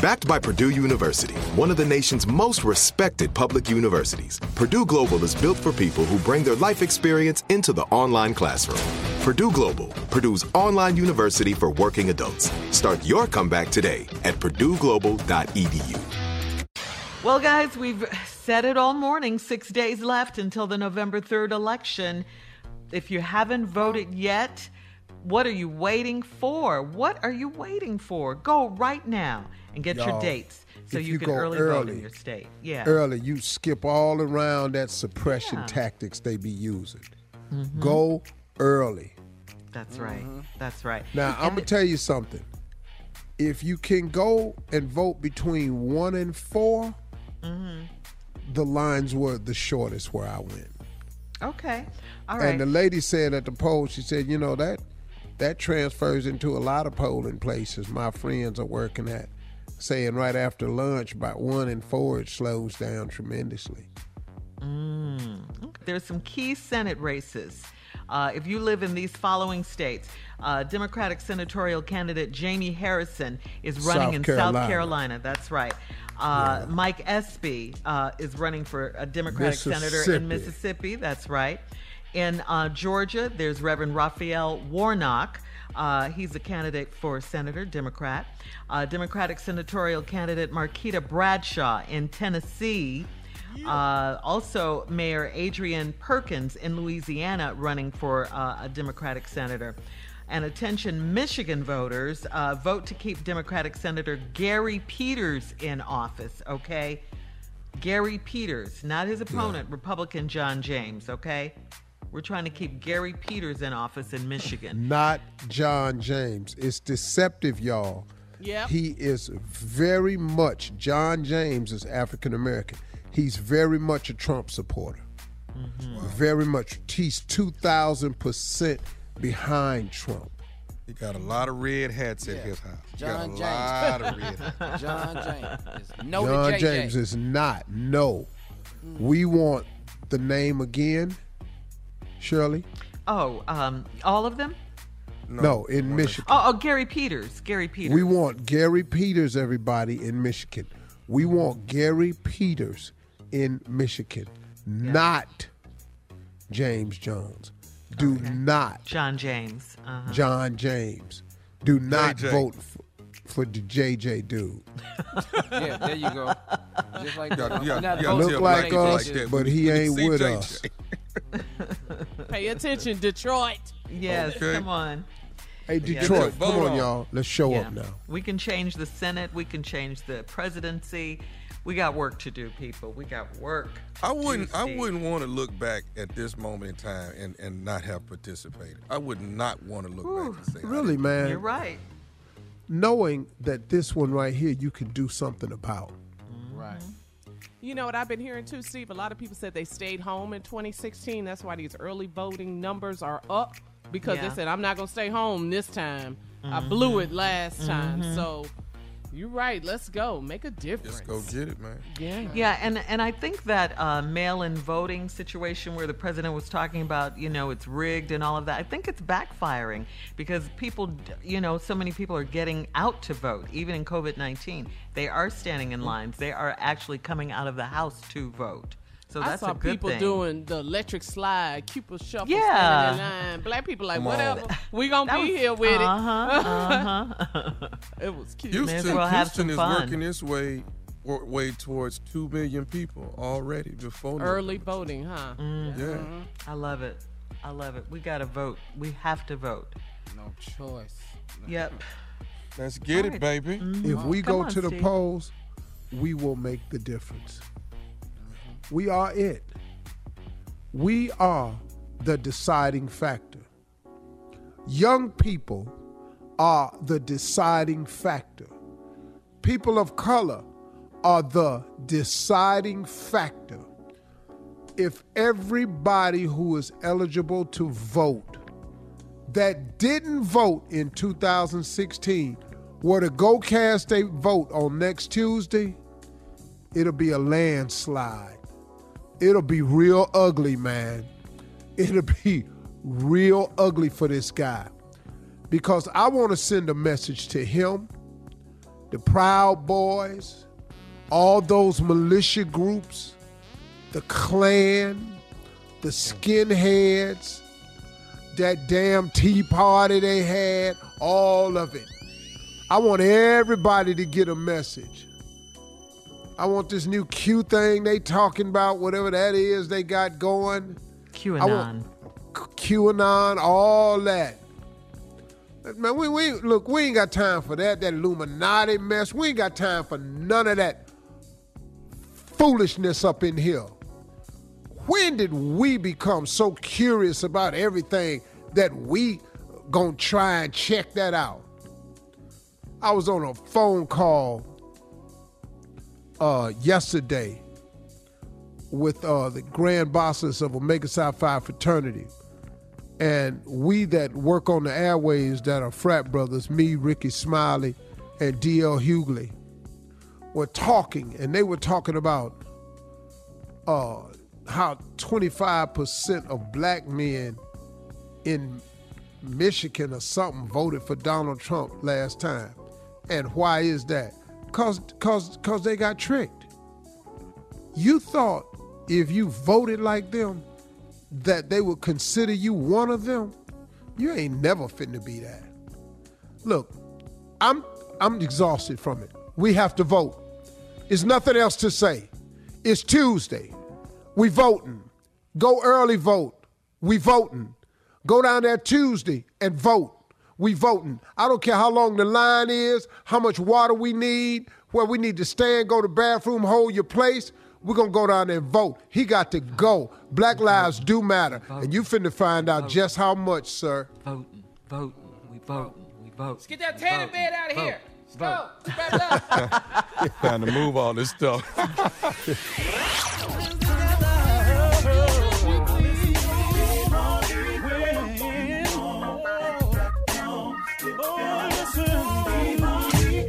Backed by Purdue University, one of the nation's most respected public universities, Purdue Global is built for people who bring their life experience into the online classroom. Purdue Global, Purdue's online university for working adults. Start your comeback today at purdueglobal.edu. Well, guys, we've said it all morning. Six days left until the November 3rd election. If you haven't voted yet, what are you waiting for? What are you waiting for? Go right now and get your Y'all, dates so you, you can go early, vote in your state. Yeah. Early, you skip all around that suppression Yeah. tactics they be using. Mhm. Go early. That's right. That's right. Now, I'm gonna tell you something. If you can go and vote between one and 4 Mhm. the lines were the shortest where I went. Okay. All right. And the lady said at the poll, she said, you know that that transfers into a lot of polling places. My friends are working at, saying right after lunch, about one and four, it slows down tremendously. Mm. There's some key Senate races. Uh, if you live in these following states, uh, Democratic senatorial candidate Jamie Harrison is running South in Carolina. South Carolina. That's right. Uh, Mike Espy uh, is running for a Democratic senator in. Mississippi. That's right. In uh, Georgia, there's Reverend Raphael Warnock. Uh, he's a candidate for senator, Democrat. Uh, Democratic senatorial candidate Marquita Bradshaw in Tennessee. Uh, also, Mayor Adrian Perkins in Louisiana running for uh, a Democratic senator. And attention, Michigan voters, uh, vote to keep Democratic Senator Gary Peters in office, okay? Gary Peters, not his opponent, Republican John James, okay? We're trying to keep Gary Peters in office in Michigan. Not John James. It's deceptive, y'all. Yep. He is very much, John James is African American. He's very much a Trump supporter. Mm-hmm. Very much. He's 2,000% behind Trump. He got a lot of red hats at his house. He got John a James. lot of red hats. John James. is No to John JJ. James is not. No. We want the name again, Shirley? Oh, um, all of them? No, in Michigan. Oh, oh, Gary Peters. Gary Peters. We want Gary Peters, everybody, in Michigan. We want Gary Peters in Michigan, not James Jones. Do not, John James. Uh-huh. John James. Do not JJ. vote for, for the JJ dude. Yeah, there you go. Just like You that. you You're gotta- not you gotta voting Look like us, people JJ. but he ain't see with JJ. us. Pay attention, Detroit. Yes, Okay. come on. Hey, Detroit, vote come on, on. y'all. Let's show Yeah. up now. We can change the Senate. We can change the presidency. We got work to do, people. We got work. I wouldn't. to I wouldn't want to look back at this moment in time and, and not have participated. I would not want to look back and say, I Really, man. You're right. Knowing that this one right here you can do something about. You know what I've been hearing too, Steve? A lot of people said they stayed home in 2016. That's why these early voting numbers are up because Yeah. they said, I'm not going to stay home this time. I mm-hmm. blew it last time. Mm-hmm. So you're right. Let's go. Make a difference. Just go get it, man. Yeah. Yeah, and and I think that uh, mail-in voting situation where the president was talking about, you know, it's rigged and all of that. I think it's backfiring because people, you know, so many people are getting out to vote, even in COVID nineteen. They are standing in lines. They are actually coming out of the house to vote. So I that's saw a good people thing. doing the electric slide, Cupid shuffle, Yeah. standing in line. Black people like, Come on. whatever, we gonna That be was- here with uh-huh, it. it was cute. May Houston, well have Houston is fun. working its way way towards two million people already before Early November. voting, huh? Mm. Yeah, I love it. I love it. We got to vote. We have to vote. No choice. Yep. let's get All it, right. baby. If we Come go on, to the Steve. polls, we will make the difference. We are it. We are the deciding factor. Young people are the deciding factor. People of color are the deciding factor. If everybody who is eligible to vote that didn't vote in 2016 were to go cast a vote on next Tuesday, it'll be a landslide. It'll be real ugly, man. It'll be real ugly for this guy. Because I want to send a message to him, the Proud Boys, all those militia groups, the Klan, the skinheads, that damn tea party they had, all of it. I want everybody to get a message. I want this new Q thing they talking about, whatever that is they got going. QAnon. QAnon, all that. Man, we, we look, we ain't got time for that, that Illuminati mess. We ain't got time for none of that foolishness up in here. When did we become so curious about everything that we gonna try and check that out? I was on a phone call uh, yesterday with uh, the grand bosses of Omega Psi Phi fraternity. And we that work on the airways that are frat brothers, me, Rickey Smiley, and D.L. Hughley, were talking, and they were talking about uh, how 25% of black men in Michigan or something voted for Donald Trump last time. And why is that? Cause, cause, cause they got tricked. You thought if you voted like them, that they would consider you one of them. You ain't never fitting to be that. Look, I'm I'm exhausted from it. We have to vote. There's nothing else to say. It's Tuesday. We voting. Go early vote. We voting. Go down there Tuesday and vote. We voting. I don't care how long the line is, how much water we need, where we need to stand, go to bathroom, hold your place. We're gonna go down there and vote. He got to go. Black lives do matter. And you finna find out just how much, sir. Voting, voting, we voting, we vote. Let's get that tanning bed out of here. Let's go. Let's wrap it up. Time to move all this stuff.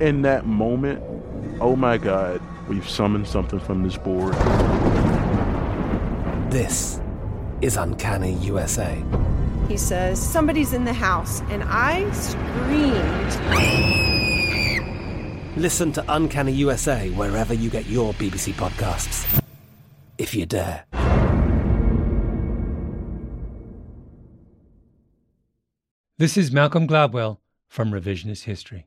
in that moment, oh my God, we've summoned something from this board. This is Uncanny USA. He says, Somebody's in the house, and I screamed. Listen to Uncanny USA wherever you get your BBC podcasts, if you dare. This is Malcolm Gladwell from Revisionist History.